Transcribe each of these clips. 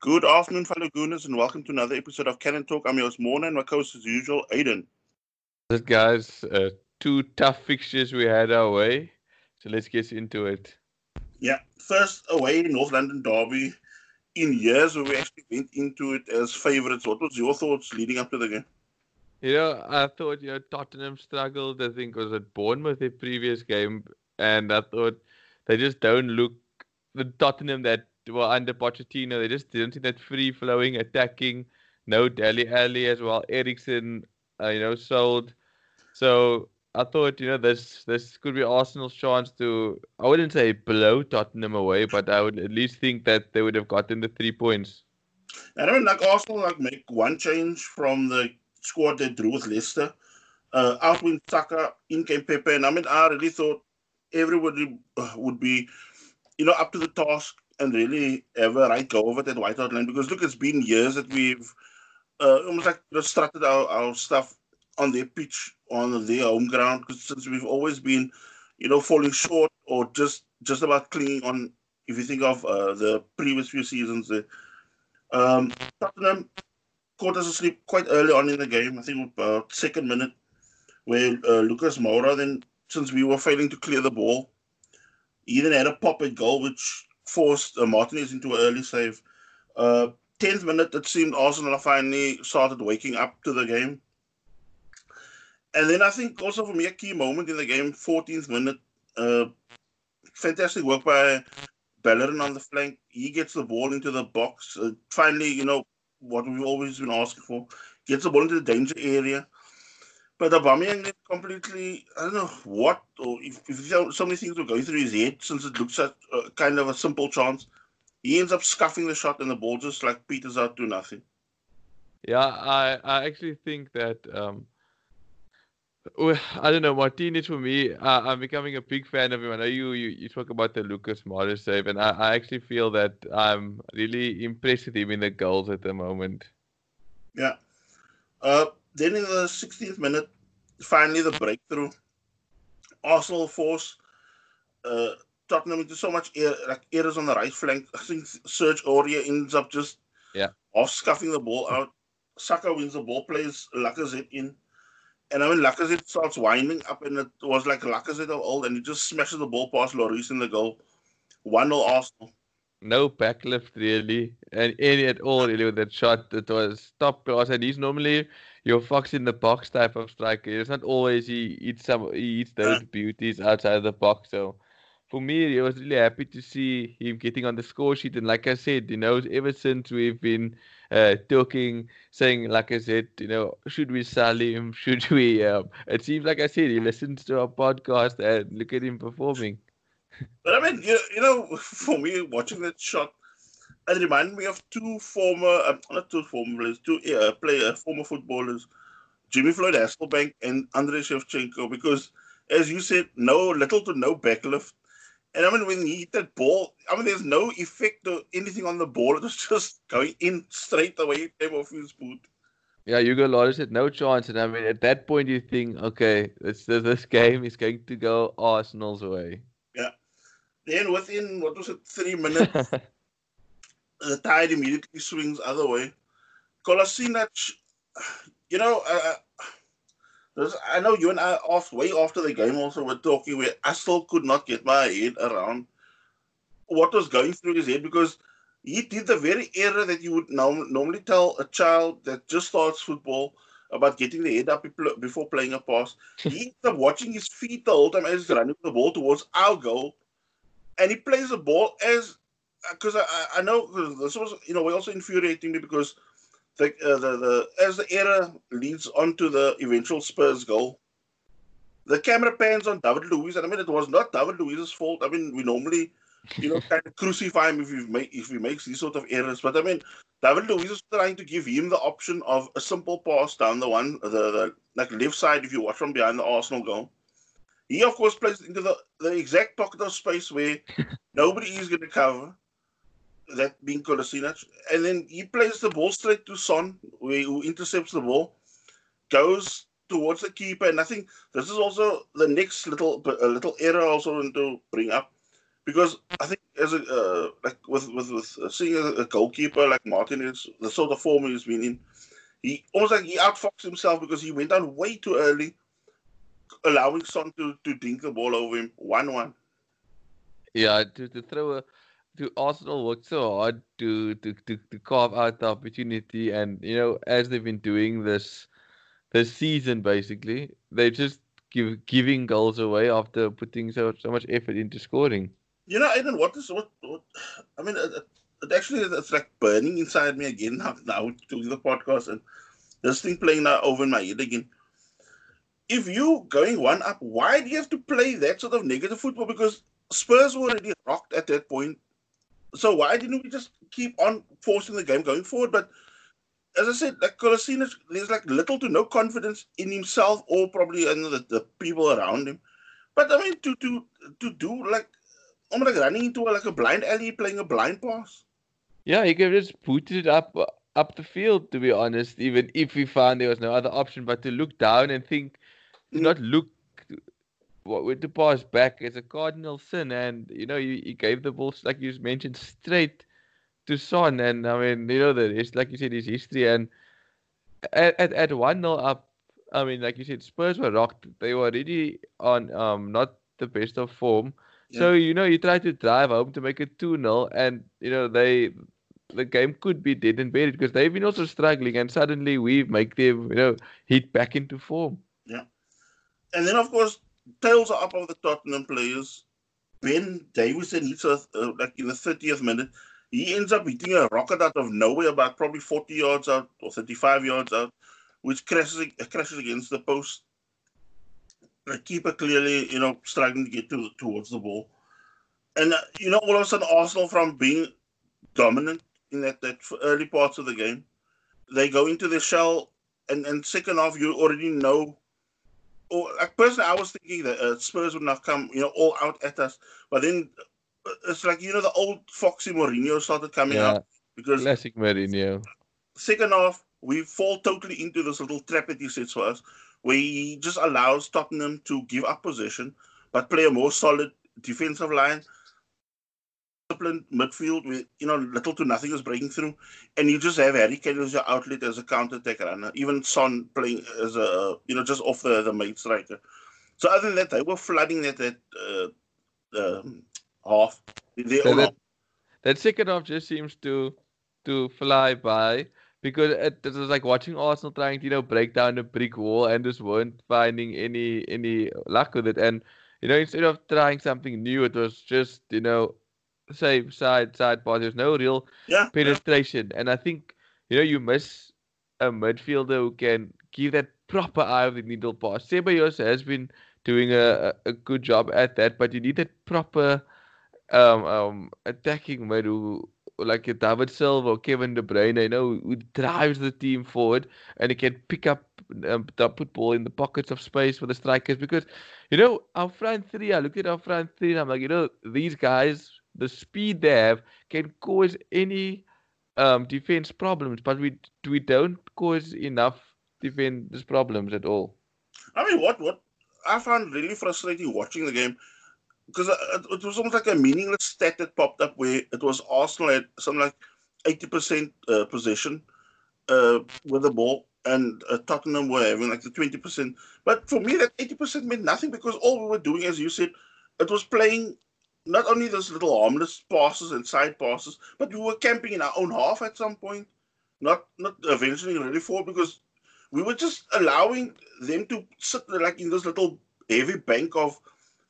Good afternoon, fellow Gooners, and welcome to another episode of Cannon Talk. I'm your host, Mona, and my co-host, as usual, Aiden. Good guys, uh, two tough fixtures we had our way, so let's get into it. Yeah, first away North London Derby in years where we actually went into it as favourites. What was your thoughts leading up to the game? You know, I thought you know Tottenham struggled. I think was at Bournemouth the previous game, and I thought they just don't look the Tottenham that were under Pochettino. They just didn't see that free flowing attacking. No Dele Alli as well. Eriksen, uh, you know, sold. So I thought, you know, this this could be Arsenal's chance to. I wouldn't say blow Tottenham away, but I would at least think that they would have gotten the three points. And I don't like Arsenal like make one change from the squad they drew with Leicester. Uh, outwin Saka, in came Pepe, and I mean, I really thought everybody uh, would be, you know, up to the task and really have a right go over that White Hart Lane because look, it's been years that we've uh, almost like just started our, our stuff on their pitch on their home ground because since we've always been, you know, falling short or just just about clinging on. If you think of uh, the previous few seasons, there, um, Tottenham caught us asleep quite early on in the game. I think about second minute, where uh, Lucas Moura then, since we were failing to clear the ball, he then had a pop at goal which forced uh, Martinez into an early save. Uh, 10th minute, it seemed Arsenal finally started waking up to the game. And then I think also for me, a key moment in the game, 14th minute, uh, fantastic work by Bellerin on the flank. He gets the ball into the box. Uh, finally, you know, what we've always been asking for, gets the ball into the danger area. But Aubameyang completely, I don't know what, or if, if so many things were going through his head since it looks like uh, kind of a simple chance. He ends up scuffing the shot and the ball just like peters out to nothing. Yeah, I, I actually think that, um, I don't know, Martinez for me, uh, I'm becoming a big fan of him. I know you, you, you spoke about the Lucas Moura save, and I, I actually feel that I'm really impressed with him in the goals at the moment. Yeah. Uh, then in the 16th minute, finally the breakthrough. Arsenal force uh, Tottenham into so much air, like errors on the right flank. I think Serge Aurier ends up just yeah off scuffing the ball out. Saka wins the ball, plays Lacazette in. And I mean, Lacazette starts winding up, and it was like Lacazette of old, and he just smashes the ball past Lloris in the goal. 1 0 Arsenal. No backlift, really. And any at all, really, with that shot. It was top class. And he's normally your fox in the box type of striker. It's not always he eats some he eats those beauties outside of the box. So for me, I was really happy to see him getting on the score sheet. And like I said, you know, ever since we've been uh, talking, saying, like I said, you know, should we sell him? Should we? Um, it seems like I said, he listens to our podcast and look at him performing. But I mean, you, you know, for me, watching that shot, it reminded me of two former, uh, not two former players, two uh, player, former footballers, Jimmy Floyd Hasselbaink and Andrei Shevchenko, because as you said, no little to no backlift. And I mean, when he hit that ball, I mean, there's no effect or anything on the ball. It was just going in straight away. It came off his boot. Yeah, Hugo Lloris had no chance. And I mean, at that point, you think, okay, this, this game is going to go Arsenal's way. Yeah. Then within, what was it, three minutes, the tide immediately swings other way. Kolasinac, you know, uh, I know you and I off way after the game also were talking where I still could not get my head around what was going through his head because he did the very error that you would normally tell a child that just starts football about getting the head up before playing a pass. he ends up watching his feet the whole time as he's running the ball towards our goal, and he plays the ball as because I, I know this was you know also infuriating me because the, uh, the the as the error leads on to the eventual Spurs goal, the camera pans on David Luiz, and I mean it was not David Luiz's fault. I mean we normally you know kind of crucify him if he make if he makes these sort of errors, but I mean David Luiz is trying to give him the option of a simple pass down the one the, the like left side if you watch from behind the Arsenal goal. He of course plays into the, the exact pocket of space where nobody is going to cover that being Kolasinac. And then he plays the ball straight to Son, who intercepts the ball, goes towards the keeper. And I think this is also the next little a little error also to bring up. because I think as a uh, like with with with seeing a, a, goalkeeper like Martinez, the sort of form he's been in, he almost like he outfoxed himself because he went down way too early, allowing Son to to dink the ball over him one one. Yeah, to, to throw a to Arsenal worked so hard to, to to to carve out the opportunity, and you know as they've been doing this this season, basically they just give giving goals away after putting so so much effort into scoring. You know, Aiden, what is what? what I mean, it, it actually it's like burning inside me again now, now doing the podcast and this thing playing now over in my head again. If you going one up, why do you have to play that sort of negative football? Because Spurs were already rocked at that point. So why didn't we just keep on forcing the game going forward? But as I said, like Kolasinac, there's like little to no confidence in himself or probably in the, the people around him. But I mean, to to to do like, I'm like running into a, like a blind alley playing a blind pass. Yeah, he could have just booted it up up the field. To be honest, even if we found there was no other option, but to look down and think. Not look what with to pass back is a cardinal sin, and you know he, he gave the ball like you mentioned straight to Son, and I mean, you know, the it's like you said, his history, and at at, at one 0 up, I mean, like you said, Spurs were rocked. They were already on um not the best of form. Yeah. So you know, you try to drive home to make it two 0 and you know they the game could be dead and buried because they've been also struggling, and suddenly we make them you know hit back into form. Yeah, and then of course tails are up of the Tottenham players. Ben Davies hits a, uh, like in the 30th minute he ends up hitting a rocket out of nowhere, about probably 40 yards out or 35 yards out, which crashes crashes against the post. The keeper clearly, you know, struggling to get to, towards the ball. And, uh, you know, all of a sudden, Arsenal, from being dominant in that, that early parts of the game, they go into the shell, and, and second half, you already know. Or, like, personally, I was thinking that uh, Spurs would not come, you know, all out at us. But then it's like you know the old Foxy Mourinho started coming yeah. up because classic Mourinho. Second half, we fall totally into this little trap that he sets for us, where he just allows Tottenham to give up possession, but play a more solid defensive line, disciplined midfield with you know little to nothing is breaking through, and you just have Harry Kane as your outlet as a counter attack runner, even Son playing as a you know just off the the main striker. So other than that, they were flooding that that. Uh, um, half. So that, that second half just seems to to fly by because it, it, was like watching Arsenal trying to you know break down a brick wall and just weren't finding any any luck with it. And you know instead of trying something new, it was just you know same side side pass. There's no real yeah, penetration, yeah. and I think you know you miss a midfielder who can give that proper eye of the needle pass. Ceballos has been doing a, a good job at that, but you need that proper um, um, attacking mid who like a David Silva or Kevin De Bruyne, you know, who drives the team forward and he can pick up um, the football in the pockets of space for the strikers. Because, you know, our front three, I look at our front three and I'm like, you know, these guys, the speed they have can cause any um, defense problems, but we we don't cause enough defense problems at all. I mean, what what I found really frustrating watching the game because it was almost like a meaningless stat that popped up where it was Arsenal at something like 80% uh, possession uh, with the ball, and uh, Tottenham were having like the 20%. But for me, that 80% meant nothing because all we were doing, as you said, it was playing not only those little harmless passes and side passes, but we were camping in our own half at some point, not not eventually ready for because we were just allowing them to sit like in this little heavy bank of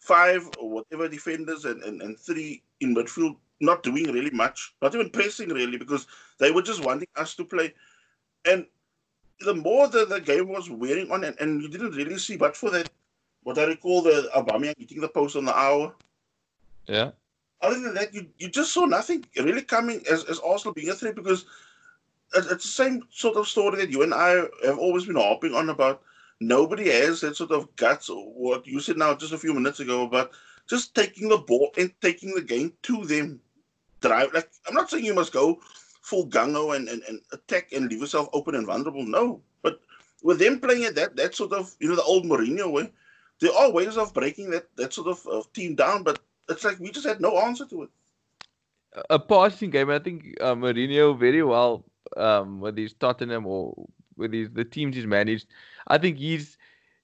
five or whatever defenders and, and, and three in midfield not doing really much, not even pressing really, because they were just wanting us to play. And the more that the game was wearing on, and, and you didn't really see, but for that, what I recall, the Aubameyang hitting the post on the hour. Yeah. Other than that, you, you just saw nothing really coming as, as Arsenal being a threat because it's the same sort of story that you and I have always been harping on about nobody has that sort of guts or what you said now just a few minutes ago about just taking the ball and taking the game to them. Drive like I'm not saying you must go full gungo and, and, and attack and leave yourself open and vulnerable. No. But with them playing it that that sort of you know the old Mourinho way, there are ways of breaking that that sort of, of team down, but it's like we just had no answer to it. A passing game, I think uh, Mourinho very well um, with his Tottenham or with his the teams he's managed. I think he's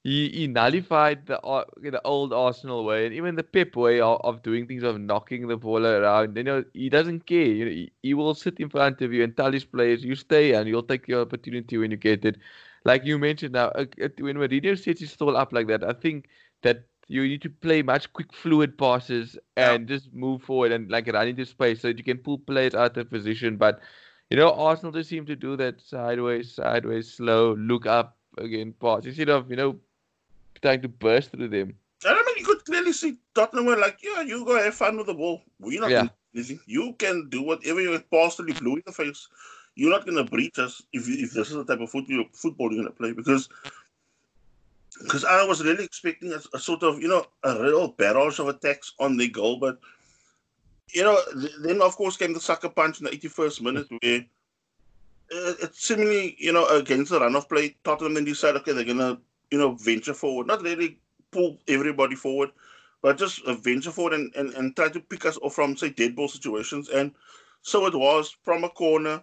he, he nullified the uh, the old Arsenal way and even the Pep way of, of doing things of knocking the ball around. You know, he doesn't care. You know, he, he will sit in front of you and tell his players, "You stay and you'll take your opportunity when you get it." Like you mentioned now, uh, when Mourinho sets his stall up like that, I think that you need to play much quick, fluid passes and yeah. just move forward and like run into space so that you can pull players out of position. But you know, Arsenal just seem to do that sideways, sideways, slow, look up again pass instead of you know trying to burst through them. I mean, you could clearly see Tottenham were like, yeah, you go have fun with the ball. We're not yeah. anything. You can do whatever you pass till you blue in the face. You're not going to breach us if, if this is the type of football, football you're going to play because because I was really expecting a, a, sort of, you know, a real barrage of attacks on the goal. But, you know, th- then of course came the sucker punch in the 81st minute where uh, it's seemingly, you know, against the run of play, Tottenham then decided, okay, they're going to, you know, venture forward. Not really pull everybody forward, but just uh, venture forward and, and, and try to pick us off from, say, dead ball situations. And so it was from a corner.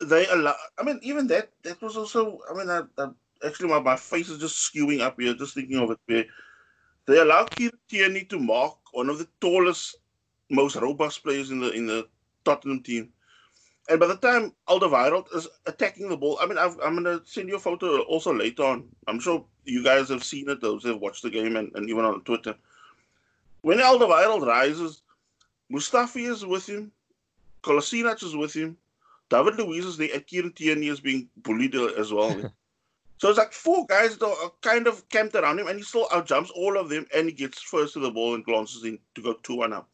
They allow, I mean, even that, that was also, I mean, I, I actually my, my face is just skewing up here, just thinking of it. Where they allow Kieran Tierney to mark one of the tallest, most robust players in the in the Tottenham team. And by the time Alderweireld is attacking the ball, I mean, i am going to send you a photo also later on. I'm sure you guys have seen it, those have watched the game and, and even on Twitter. When Alderweireld rises, Mustafi is with him, Kolasinac is with him, David Luiz is there, and Kieran Tierney is being bullied as well. So it's like four guys that are kind of camped around him, and he still outjumps all of them, and he gets first to the ball and glances in to go two one up.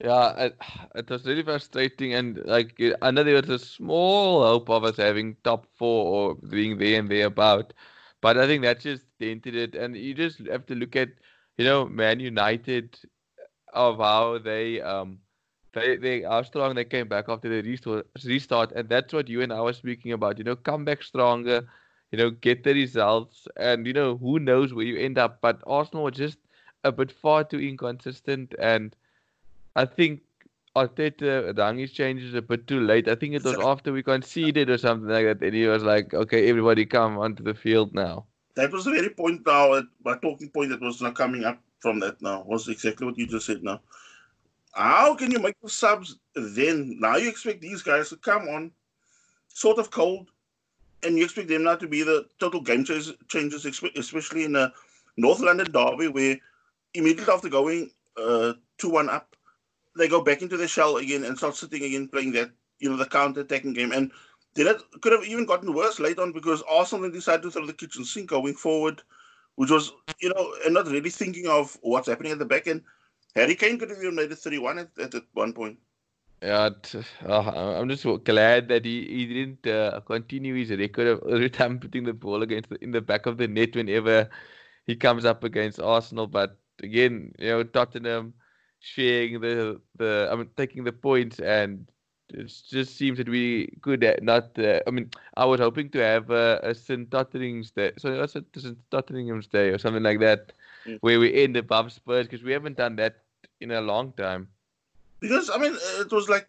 Yeah, it, it was really frustrating, and like I know there was a small hope of us having top four or being there and thereabout, but I think that just dented it. And you just have to look at, you know, Man United, of how they um they they how strong they came back after the restart, restart, and that's what you and I were speaking about. You know, come back stronger. You know, get the results, and you know who knows where you end up. But Arsenal were just a bit far too inconsistent, and I think Arteta rang his changes a bit too late. I think it was after we conceded or something like that, and he was like, "Okay, everybody, come onto the field now." That was the very point now. My talking point that was not coming up from that now was exactly what you just said now. How can you make the subs then? Now you expect these guys to come on sort of cold, and you expect them now to be the total game changers, especially in a North London derby where immediately after going uh, 2 1 up, they go back into the shell again and start sitting again playing that, you know, the counter attacking game. And then it could have even gotten worse later on because Arsenal then decided to throw the kitchen sink going forward, which was, you know, and not really thinking of what's happening at the back end. Harry Kane could have even made it 31 at, at, at one point. Yeah, uh, I'm just glad that he, he didn't uh, continue his record of every time putting the ball against the, in the back of the net whenever he comes up against Arsenal. But again, you know, Tottenham sharing the the I mean taking the points and it just seems that we could not. Uh, I mean, I was hoping to have uh, a St. Totteringham's Day, so that's a St. Totteringham's Day or something like that, mm. where we end above Spurs because we haven't done that in a long time. Because I mean, uh, it was like,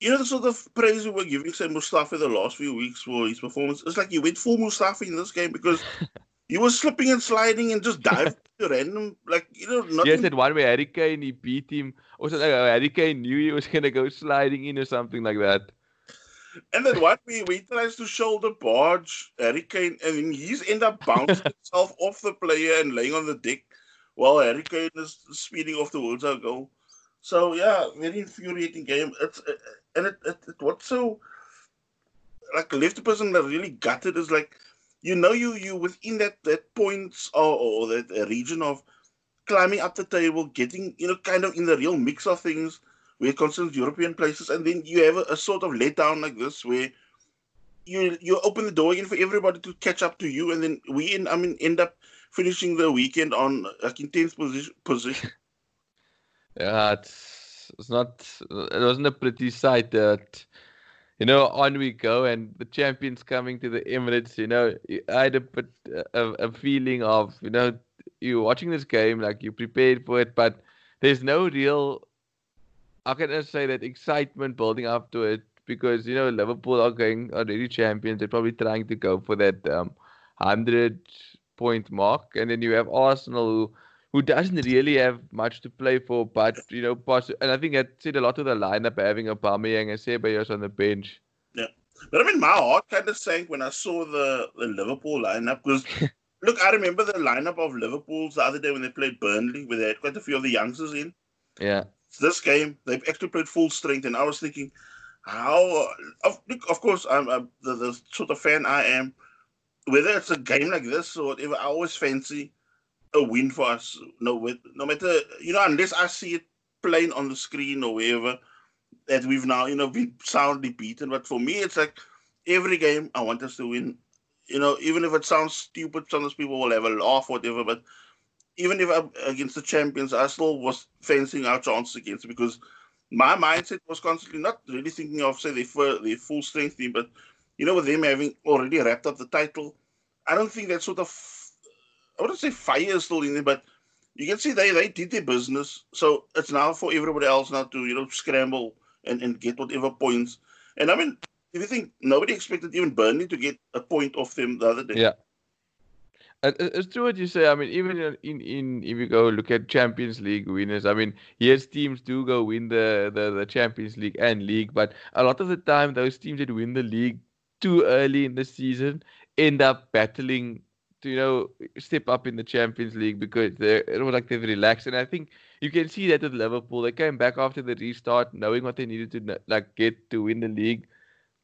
you know, the sort of praise we were giving say Mustafi the last few weeks for his performance. It's like you went full Mustafi in this game because he was slipping and sliding and just diving to random, like you know. Nothing... Yes, that one where Harry Kane he beat him, or something. Like Harry Kane knew he was gonna go sliding in or something like that. And then what we we tries to shoulder barge Harry Kane, and he's end up bouncing himself off the player and laying on the deck while eh, Harry Kane is speeding off towards our goal. So yeah, very infuriating game. It's uh, and it, it, it what's so like left the person that really gutted is like you know you you within that that points or, or that region of climbing up the table, getting you know kind of in the real mix of things where it concerns European places, and then you have a, a sort of letdown like this where you you open the door again for everybody to catch up to you, and then we in, I mean end up finishing the weekend on like in tenth position. position. yeah, it's it's not. It wasn't a pretty sight. That you know, on we go, and the champions coming to the Emirates. You know, I had a a, a feeling of you know you're watching this game like you prepared for it, but there's no real. I can I say that excitement building up to it? Because you know Liverpool are going already champions. They're probably trying to go for that um, hundred point mark, and then you have Arsenal who who doesn't really have much to play for, but you know, poss- and I think that said a lot of the lineup having Aubameyang and Ceballos on the bench. Yeah, but I mean, my heart kind of sank when I saw the the Liverpool lineup because. look, I remember the lineup of Liverpool's the other day when they played Burnley, where they had quite a few of the youngsters in. Yeah. This game, they've actually played full strength, and I was thinking, how? Of, look, of course, I'm, I'm the, the sort of fan I am. Whether it's a game like this or whatever, I always fancy a win for us. No, with, no matter you know, unless I see it playing on the screen or wherever that we've now you know been soundly beaten. But for me, it's like every game I want us to win. You know, even if it sounds stupid, some people will have a laugh, whatever. But even if I'm against the champions, I still was fancying our chances against because my mindset was constantly not really thinking of say their, their full strength team, but you know, with them having already wrapped up the title, I don't think that sort of I wouldn't say fire is still in there, but you can see they, they did their business. So it's now for everybody else now to, you know, scramble and, and get whatever points. And I mean, if you think nobody expected even Burnley to get a point off them the other day. Yeah. It's true what you say. I mean, even in, in if you go look at Champions League winners, I mean, yes, teams do go win the, the, the Champions League and league, but a lot of the time, those teams that win the league too early in the season end up battling to you know step up in the Champions League because they it was like they've relaxed, and I think you can see that with Liverpool. They came back after the restart, knowing what they needed to like get to win the league,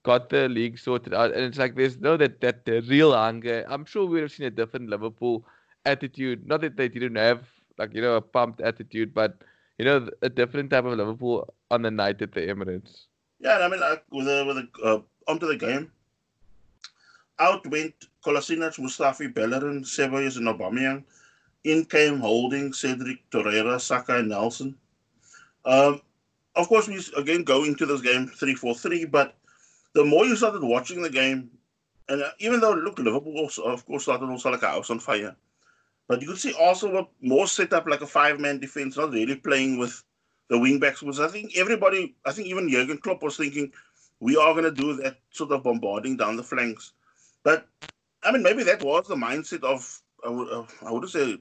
got the league sorted out, and it's like there's no that that the real hunger. I'm sure we would have seen a different Liverpool attitude. Not that they didn't have like you know a pumped attitude, but you know a different type of Liverpool on the night at the Emirates. Yeah, I mean like with the with the uh, onto the game out went Kolasinac, Mustafi, Bellerin, Ceballos, and Aubameyang. In came Holding, Cedric, Torreira, Saka, and Nelson. Um, of course, we again go into this game 3 4 3, but the more you started watching the game, and uh, even though, look, Liverpool, also, of course, started also like a house on fire, but you could see also more set up like a five man defense, not really playing with the wing backs. Because I think everybody, I think even Jurgen Klopp was thinking, we are going to do that sort of bombarding down the flanks. But I mean, maybe that was the mindset of I would uh, I would say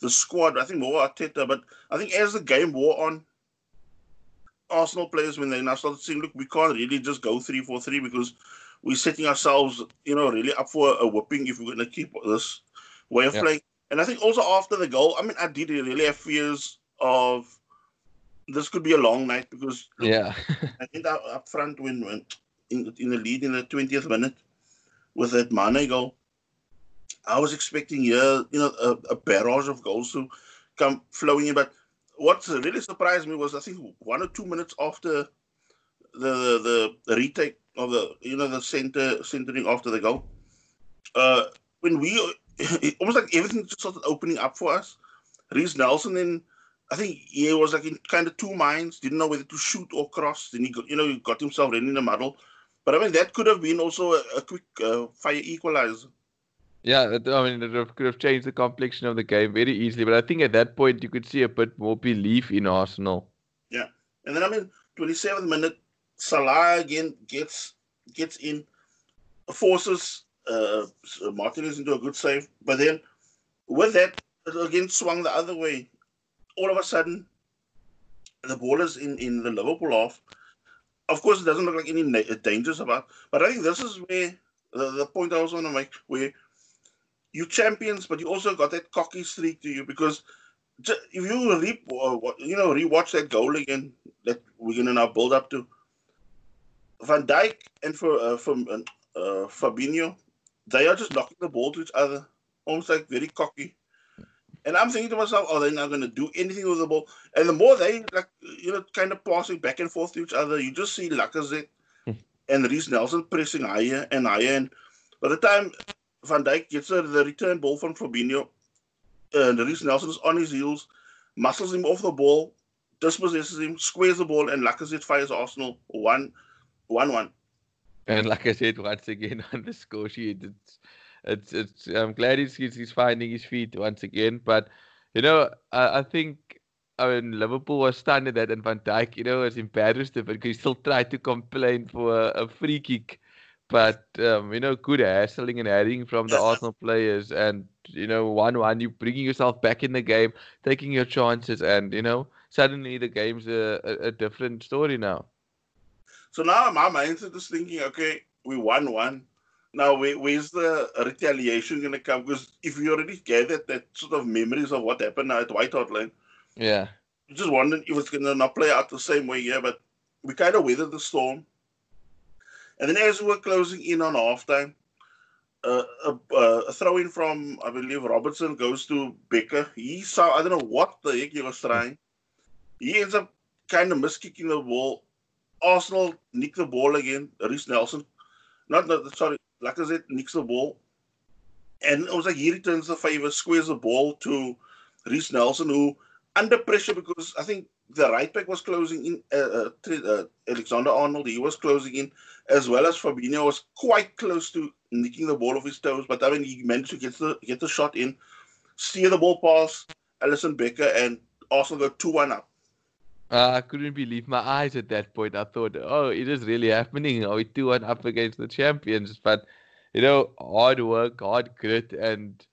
the squad. I think more Arteta, but I think as the game wore on, Arsenal players when they now started saying, "Look, we can't really just go three four three because we're setting ourselves, you know, really up for a whipping if we're going to keep this way of yeah. playing." And I think also after the goal, I mean, I did really have fears of this could be a long night because look, yeah, I think up, up front when, when in, in the lead in the twentieth minute with that Mane goal. I was expecting here, you know, a, a, barrage of goals to come flowing in. But what really surprised me was I think one or two minutes after the the, the retake of the you know the center centering after the goal, uh, when we almost like everything just started opening up for us. Reiss Nelson then I think he was like in kind of two minds, didn't know whether to shoot or cross. Then he got, you know he got himself in the muddle. But I mean, that could have been also a, a quick uh, fire equalizer. Yeah, I mean, it could have changed the complexion of the game very easily. But I think at that point, you could see a bit more belief in Arsenal. Yeah, and then I mean, 27th minute, Salah again gets gets in, forces uh, Martinez into a good save. But then with that, it again swung the other way. All of a sudden, the ball is in, in the Liverpool half of course, it doesn't look like any na- dangers about. But I think this is where the, the point I was want to make, where you champions, but you also got that cocky streak to you because if you re, you know rewatch that goal again that we're gonna now build up to, Van Dijk and for uh, from uh, Fabinho, they are just knocking the ball to each other, almost like very cocky. And I'm thinking to myself, are they not going to do anything with the ball? And the more they, like, you know, kind of passing back and forth to each other, you just see Lacazette hmm. and Reiss Nelson pressing higher and higher. And by the time Van Dijk gets the, the return ball from Fabinho, and Reiss Nelson is on his heels, muscles him off the ball, dispossesses him, squares the ball, and Lacazette fires Arsenal 1 1 1. And like I said, once again on the score sheet, it's it's it's. I'm glad he's he's, he's finding his feet once again. But you know, I, I think I mean Liverpool was stunned at that, and Van Dijk, you know, was embarrassed of it because he still tried to complain for a, a free kick. But um, you know, good hassling and adding from the Arsenal players, and you know, one-one, you bringing yourself back in the game, taking your chances, and you know, suddenly the game's a, a, a different story now. So now my mindset is just thinking, okay, we won one. Now, where, where's the retaliation going to come? Because if you already gathered that sort of memories of what happened at White Hart Lane, yeah, you just wondering if it's going to not play out the same way here. But we kind of weathered the storm. And then as we were closing in on halftime, uh, a, a throw in from, I believe, Robertson goes to Becker. He saw, I don't know what the heck he was trying. He ends up kind of miskicking the ball. Arsenal nick the ball again. Reiss Nelson. Not, not sorry, like I said, nicks the ball. And it was like he returns the favor, squares the ball to Reiss Nelson, who under pressure because I think the right back was closing in. Uh, uh, uh, Alexander Arnold, he was closing in, as well as Fabinho was quite close to nicking the ball off his toes. But I mean, he managed to get the get the shot in, steer the ball past Alisson Becker, and Arsenal go two one up. Uh, I couldn't believe my eyes at that point. I thought, oh, it is really happening. Are we 2 1 up against the champions? But, you know, hard work, hard grit, and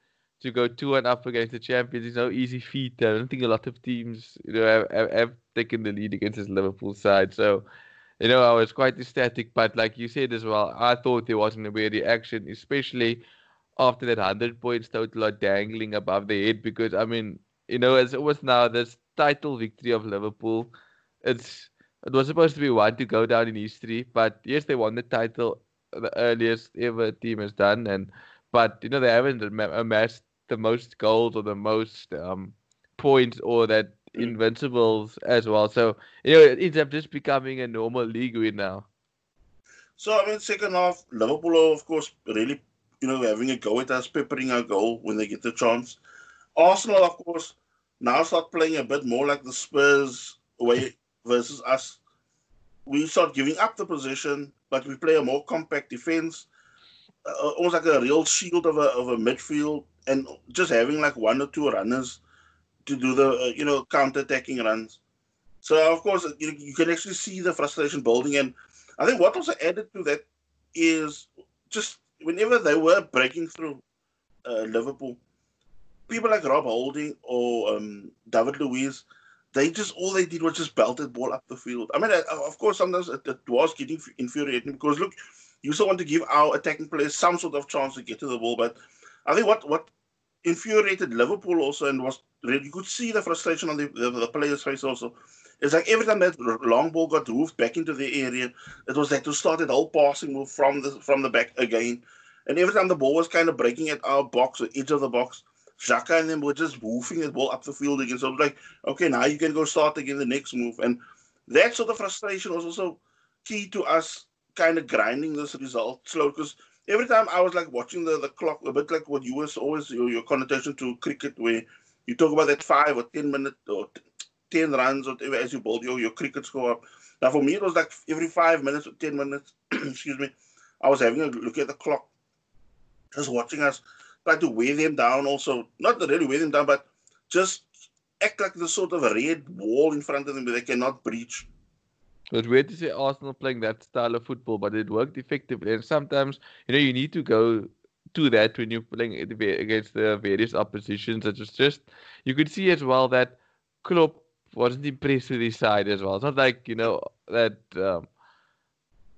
to go 2 1 up against the champions is no easy feat. I don't think a lot of teams, you know, have, have, have taken the lead against this Liverpool side. So, you know, I was quite ecstatic. But, like you said as well, I thought there wasn't a weird reaction, especially after that 100 points total are dangling above the head. Because, I mean, you know, as it was now this title victory of Liverpool. It's it was supposed to be one to go down in history, but yes, they won the title, the earliest ever team has done, and but you know they haven't amassed the most goals or the most um, points or that mm. invincibles as well. So you know it ends up just becoming a normal league win now. So I mean, second half, Liverpool of course really you know having a go at us, peppering our goal when they get the chance. Arsenal, of course, now start playing a bit more like the Spurs way versus us. We start giving up the position, but we play a more compact defense, uh, almost like a real shield of a, of a midfield, and just having like one or two runners to do the uh, you know counter attacking runs. So of course you, you can actually see the frustration building, and I think what also added to that is just whenever they were breaking through uh, Liverpool, people like Rob Holding or um, David Luiz, they just all they did was just belt the ball up the field. I mean, of course, sometimes it, it, was getting infuriating because look, you still want to give our attacking players some sort of chance to get to the ball. But I think what what infuriated Liverpool also and was you could see the frustration on the, the, the players' face also. It's like every time that long ball got moved back into the area, it was like to start that whole passing move from the from the back again. And every time the ball was kind of breaking at our box or edge of the box, Xhaka and them were just woofing the ball up the field again. So I was like, okay, now you can go start again the next move. And that sort of frustration was also key to us kind of grinding this result slow because every time I was like watching the, the clock, a bit like what you always your, your connotation to cricket, where you talk about that five or 10 minute or 10 runs or whatever as you build your, your cricket score up. Now, for me, it was like every five minutes or 10 minutes, excuse me, I was having a look at the clock, just watching us try to weigh them down also. Not really weigh them down, but just act like the sort of a red wall in front of them that they cannot breach. It's weird to see Arsenal playing that style of football, but it worked effectively. And sometimes, you know, you need to go to that when you're playing against the various oppositions. It was just, you could see as well that Klopp wasn't impressed with his side as well. It's not like, you know, that, um,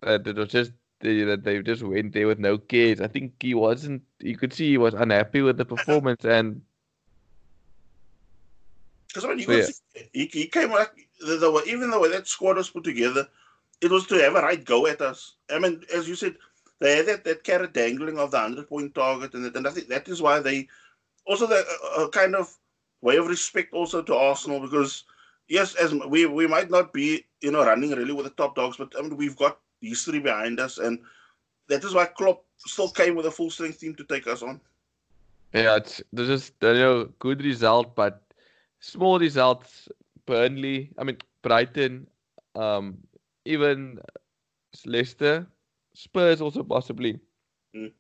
that it was just that they just went there with no cares. I think he wasn't. You could see he was unhappy with the performance, and because I mean, you could yeah. see, he, he came like the, the, even the way that squad was put together, it was to have a right go at us. I mean, as you said, they had that, that carrot dangling of the hundred point target, and, that, and I think that is why they also the uh, kind of way of respect also to Arsenal because yes, as we we might not be you know running really with the top dogs, but I mean we've got history behind us, and that is why Klopp still came with a full strength team to take us on. Yeah, it's there's just you know good result, but small results. Burnley, I mean Brighton, um, even Leicester, Spurs also possibly. Mm.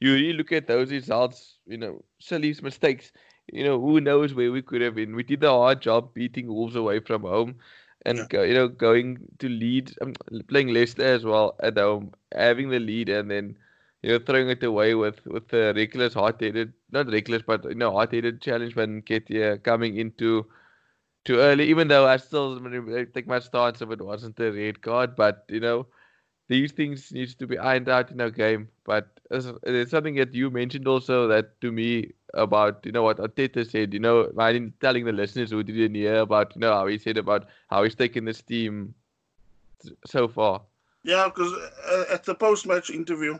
you really look at those results, you know, silly mistakes. You know, who knows where we could have been. We did a hard job beating Wolves away from home and yeah. go, you know going to lead um, playing Leicester as well at home having the lead and then you know throwing it away with with the reckless hard-headed not reckless but you know hard-headed challenge when Nketiah coming into too early even though I still take my stance if it wasn't a red card but you know these things needs to be ironed out in our game. But it's something that you mentioned also that to me about you know what Arteta said. You know, I telling the listeners who didn't hear about you know how he said about how he's taken this team so far. Yeah, because uh, at the post-match interview,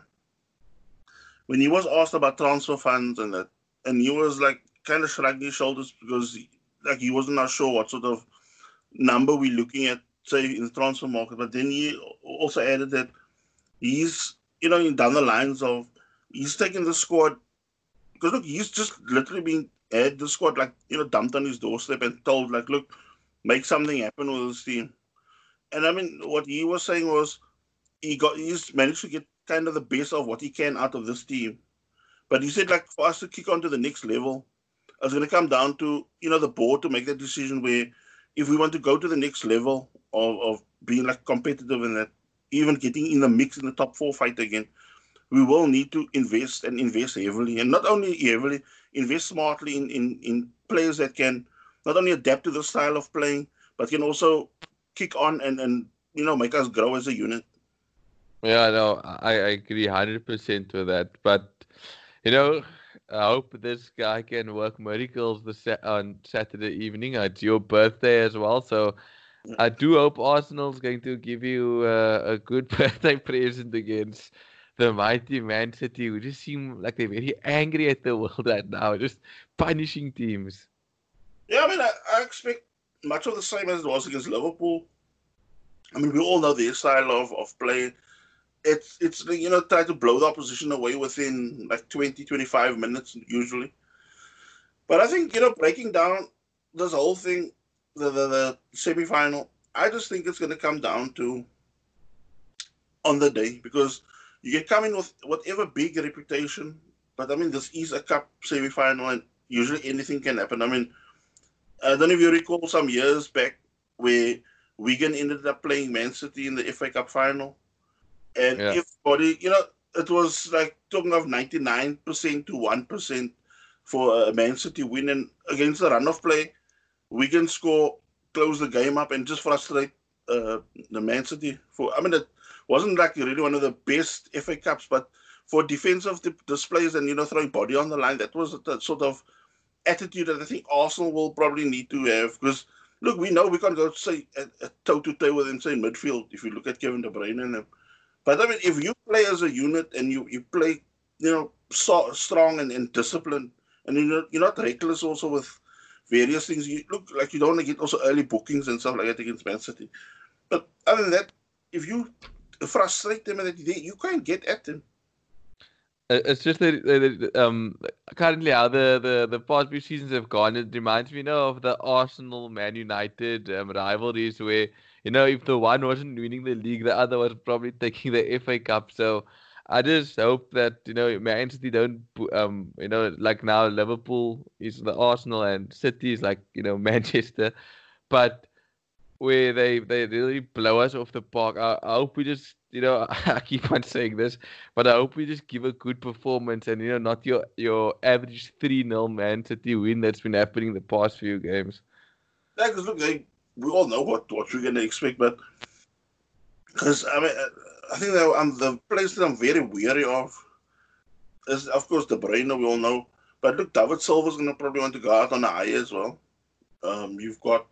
when he was asked about transfer funds and that, and he was like kind of shrugging his shoulders because he, like he wasn't not sure what sort of number we're looking at say in the transfer market. But then he also added that he's you know down the lines of he's taking the squad because look he's just literally being had the squad like you know dumped on his doorstep and told like look make something happen with this team. And I mean what he was saying was he got he's managed to get kind of the best of what he can out of this team. But he said like for us to kick on to the next level, it's going to come down to you know the board to make that decision where if we want to go to the next level of, of being like competitive and that even getting in the mix in the top four fight again, we will need to invest and invest heavily, and not only heavily, invest smartly in, in, in players that can not only adapt to the style of playing, but can also kick on and, and you know make us grow as a unit. Yeah, no, I, I agree hundred percent with that. But you know, I hope this guy can work miracles this on Saturday evening. It's your birthday as well, so I do hope Arsenal's going to give you uh, a good birthday present against the mighty Man City, who just seem like they're very angry at the world right now, just punishing teams. Yeah, I mean, I, I expect much of the same as it was against Liverpool. I mean, we all know their style of, of play. It's, it's you know, try to blow the opposition away within like 20, 25 minutes usually. But I think, you know, breaking down this whole thing, the, the, the semi-final, I just think it's going to come down to on the day because you can come in with whatever big reputation, but I mean this is a cup semi-final and usually anything can happen. I mean, I don't know if you recall some years back where Wigan ended up playing Man City in the FA Cup final, and yeah. everybody, you know, it was like talking of ninety nine percent to one percent for a Man City win, and against the run of play, Wigan score, close the game up, and just frustrate uh, the Man City. For I mean, it wasn't like really one of the best FA Cups, but for defensive displays and you know throwing body on the line, that was the sort of attitude that I think Arsenal will probably need to have. Because look, we know we can't go say a toe to toe with them, say midfield. If you look at Kevin De Bruyne and but I mean, if you play as a unit and you you play, you know, so, strong and, and disciplined, and you're not, you're not reckless also with various things. You look like you don't want to get also early bookings and stuff like that against Man City. But other than that, if you frustrate them and that you can't get at them. It's just that um, currently how the, the, the past few seasons have gone. It reminds me you know, of the Arsenal Man United um, rivalries where, you know, if the one wasn't winning the league, the other was probably taking the FA Cup. So I just hope that you know Man City don't um you know like now Liverpool is the Arsenal and City is like you know Manchester, but where they they really blow us off the park. I, I hope we just you know I keep on saying this, but I hope we just give a good performance and you know not your your average three 0 Man City win that's been happening the past few games. Yeah, because look, they, we all know what what we're gonna expect, but because I mean I think that I'm the place that I'm very weary of is, of course, De Bruyne. We all know, but look, David Silva's going to probably want to go out on a high as well. Um, you've got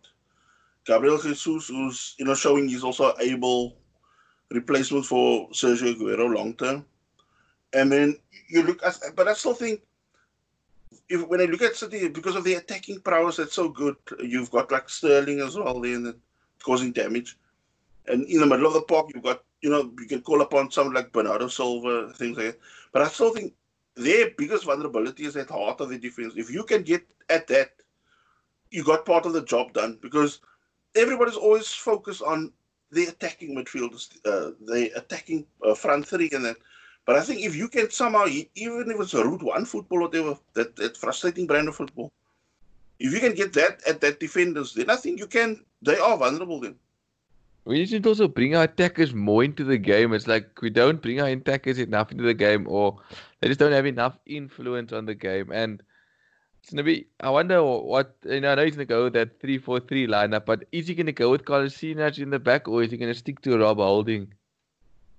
Gabriel Jesus, who's you know showing he's also able replacement for Sergio Aguero long term. And then you look at, but I still think if when I look at City, because of the attacking prowess that's so good, you've got like Sterling as well there causing damage. And in the middle of the park, you've got you know, you can call upon someone like Bernardo Silva, things like that. But I still think their biggest vulnerability is at heart of the defense. If you can get at that, you got part of the job done because everybody's always focused on the attacking midfielders, uh, the attacking uh, front three and that. But I think if you can somehow, even if it's a route one football or whatever, that, that frustrating brand of football, if you can get that at that defenders, then I think you can. They are vulnerable then. We need to also bring our attackers more into the game. It's like we don't bring our attackers enough into the game, or they just don't have enough influence on the game. And it's gonna be. I wonder what you know. I know he's gonna go with that three-four-three lineup, but is he gonna go with Kolasinac in the back, or is he gonna stick to Rob Holding?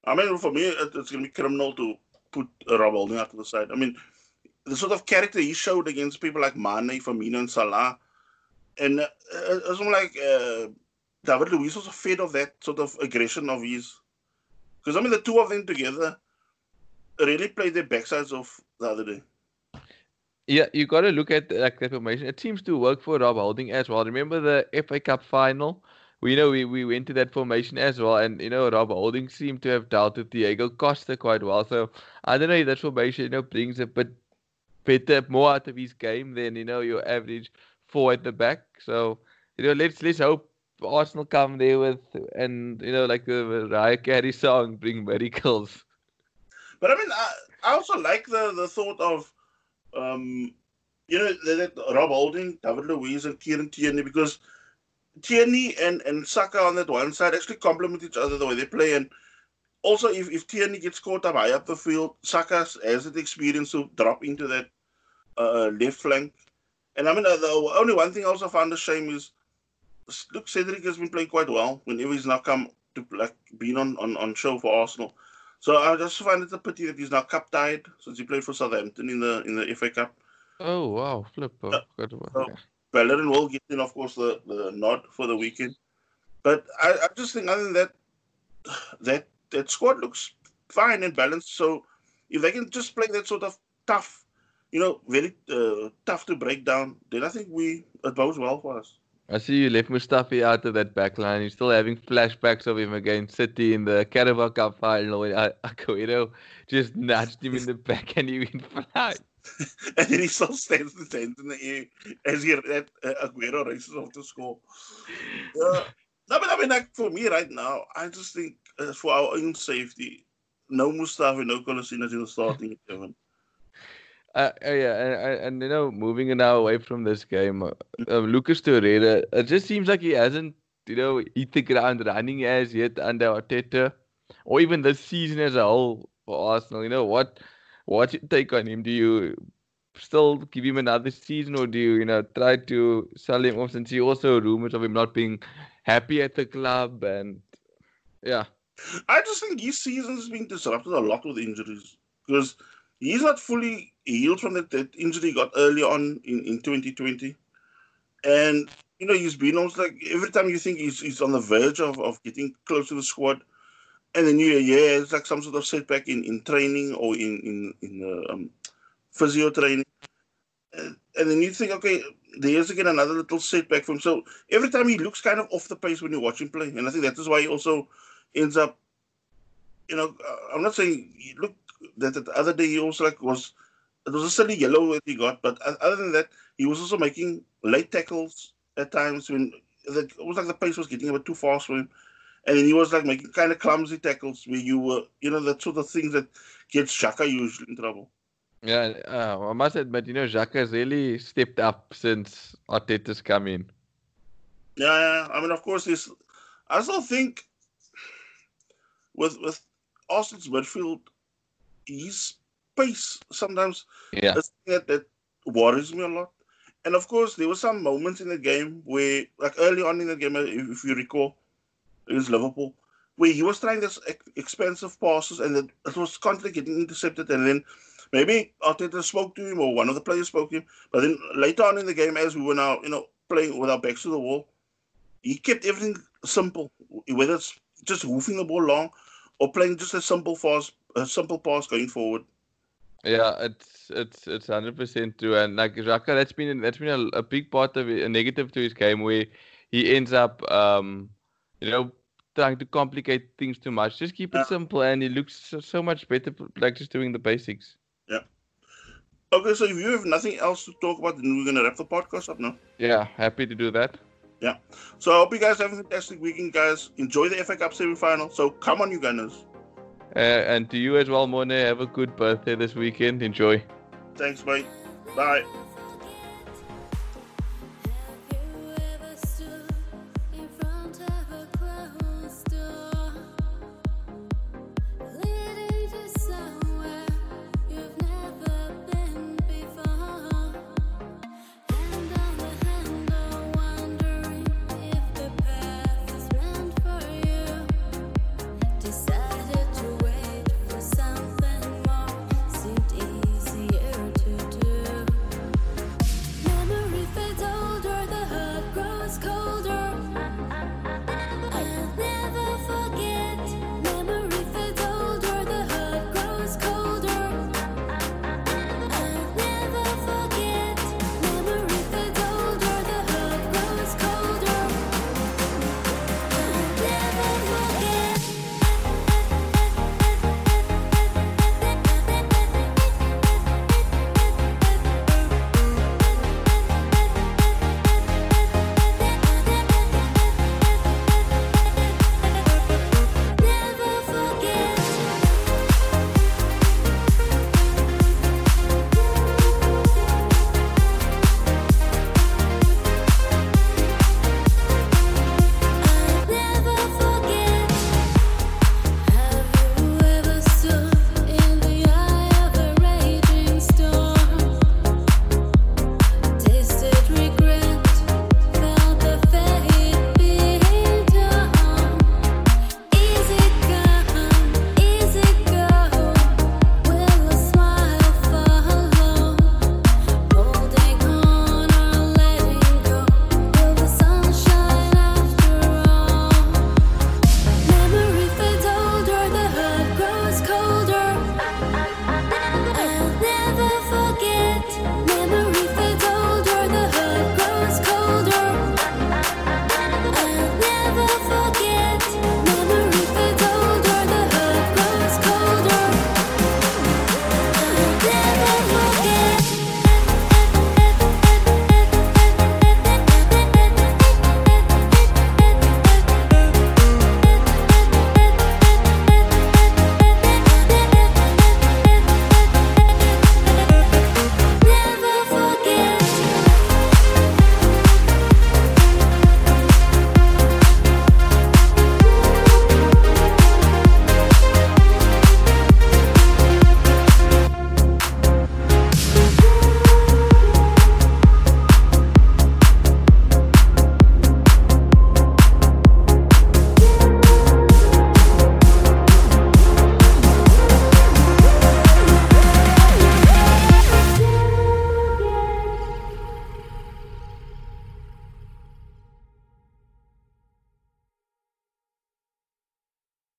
I mean, for me, it's to be criminal to put Rob Holding out to the side. I mean, the sort of character he showed against people like Mane, Firmino, and Salah, and uh, it's like uh, David Luiz was fed of that sort of aggression of his. Because I mean, the two of them together really played their backsides off the other day. Yeah, you got to look at like the formation. It seems to work for Rob Holding as well. Remember the FA Cup final we know we, we went to that formation as well, and you know Rob Holding seemed to have with Diego Costa quite well. So I don't know if that formation you know brings a bit better, more out of his game than you know your average four at the back. So you know let's let's hope Arsenal come there with and you know like the Mariah Carey song, bring miracles. But I mean, I, I also like the the thought of um you know that, that Rob Holding, David Luiz, and Kieran Tierney because Tierney and, and Saka on that one side actually complement each other the way they play. And also, if, if Tierney gets caught up high up the field, Saka has the experience to drop into that uh, left flank. And I mean, uh, the only one thing I also found a shame is look, Cedric has been playing quite well whenever he's now come to like being on, on, on show for Arsenal. So I just find it a pity that he's now cup tied since he played for Southampton in the in the FA Cup. Oh wow, flip! Oh, uh, so, Bellerin will get in, of course, the, the nod for the weekend. But I, I just think other than that, that that squad looks fine and balanced. So if they can just play that sort of tough, you know, very uh, tough to break down, then I think we it bodes well for us. I see you left Mustafi out of that back line. You're still having flashbacks of him against City in the Carabao Cup final when Aguero just nudged him in the back and he went flying. and then he still stands the tent in the air as he uh, Aguero races off to score. Uh, no, but I mean, like for me right now, I just think uh, for our own safety, no Mustafi, no Kolasinac in the starting eleven. Uh, uh, yeah, and, and, you know, moving now away from this game, uh, uh, Lucas Torreira, it just seems like he hasn't, you know, hit the ground running as yet under Arteta, or even this season as a whole for Arsenal. You know what? What's your take on him? Do you still give him another season, or do you, you know, try to sell him off? Since he also rumors of him not being happy at the club, and yeah. I just think his season's been disrupted a lot with injuries because he's not fully healed from that, that injury he got early on in, in 2020. And, you know, he's been almost like every time you think he's, he's on the verge of, of getting close to the squad, and then you yeah, it's like some sort of setback in, in training or in in in uh, um, physio training, and, and then you think, okay, there's again another little setback for him. So every time he looks kind of off the pace when you watch him play, and I think that is why he also ends up, you know, uh, I'm not saying look that the other day he also like was it was a silly yellow that he got, but other than that, he was also making late tackles at times when the, it was like the pace was getting a bit too fast for him and then he was like making kind of clumsy tackles where you were, you know, that sort of things that gets Xhaka usually in trouble. Yeah, uh, I must admit, you know, Xhaka has really stepped up since Arteta's come in. Yeah, yeah. I mean, of course, this. I still think with with Arsenal's midfield, his pace sometimes yeah. that that worries me a lot. And of course, there were some moments in the game where, like early on in the game, if, you recall, against Liverpool, where he was trying this expensive passes and it, it was constantly getting intercepted. And then maybe Arteta spoke to him or one of the players spoke to him. But then later on in the game, as we were now, you know, playing with our backs to the wall, he kept everything simple, whether it's just hoofing the ball long or playing just a simple pass, a simple pass going forward. Yeah, it's it's it's hundred percent true, and like Xhaka, that's been that's been a, a big part of it, a negative to his game where he ends up, um, you know, trying to complicate things too much. Just keep it yeah. simple, and it looks so, so, much better, like just doing the basics. Yeah. Okay, so if you have nothing else to talk about, then we're gonna wrap the podcast up now. Yeah, happy to do that. Yeah. So I hope you guys have a fantastic weekend, guys. Enjoy the FA Cup semi-final. So come on, you Gunners. Uh, and to you as well, Monet. Have a good birthday this weekend. Enjoy. Thanks, mate. Bye.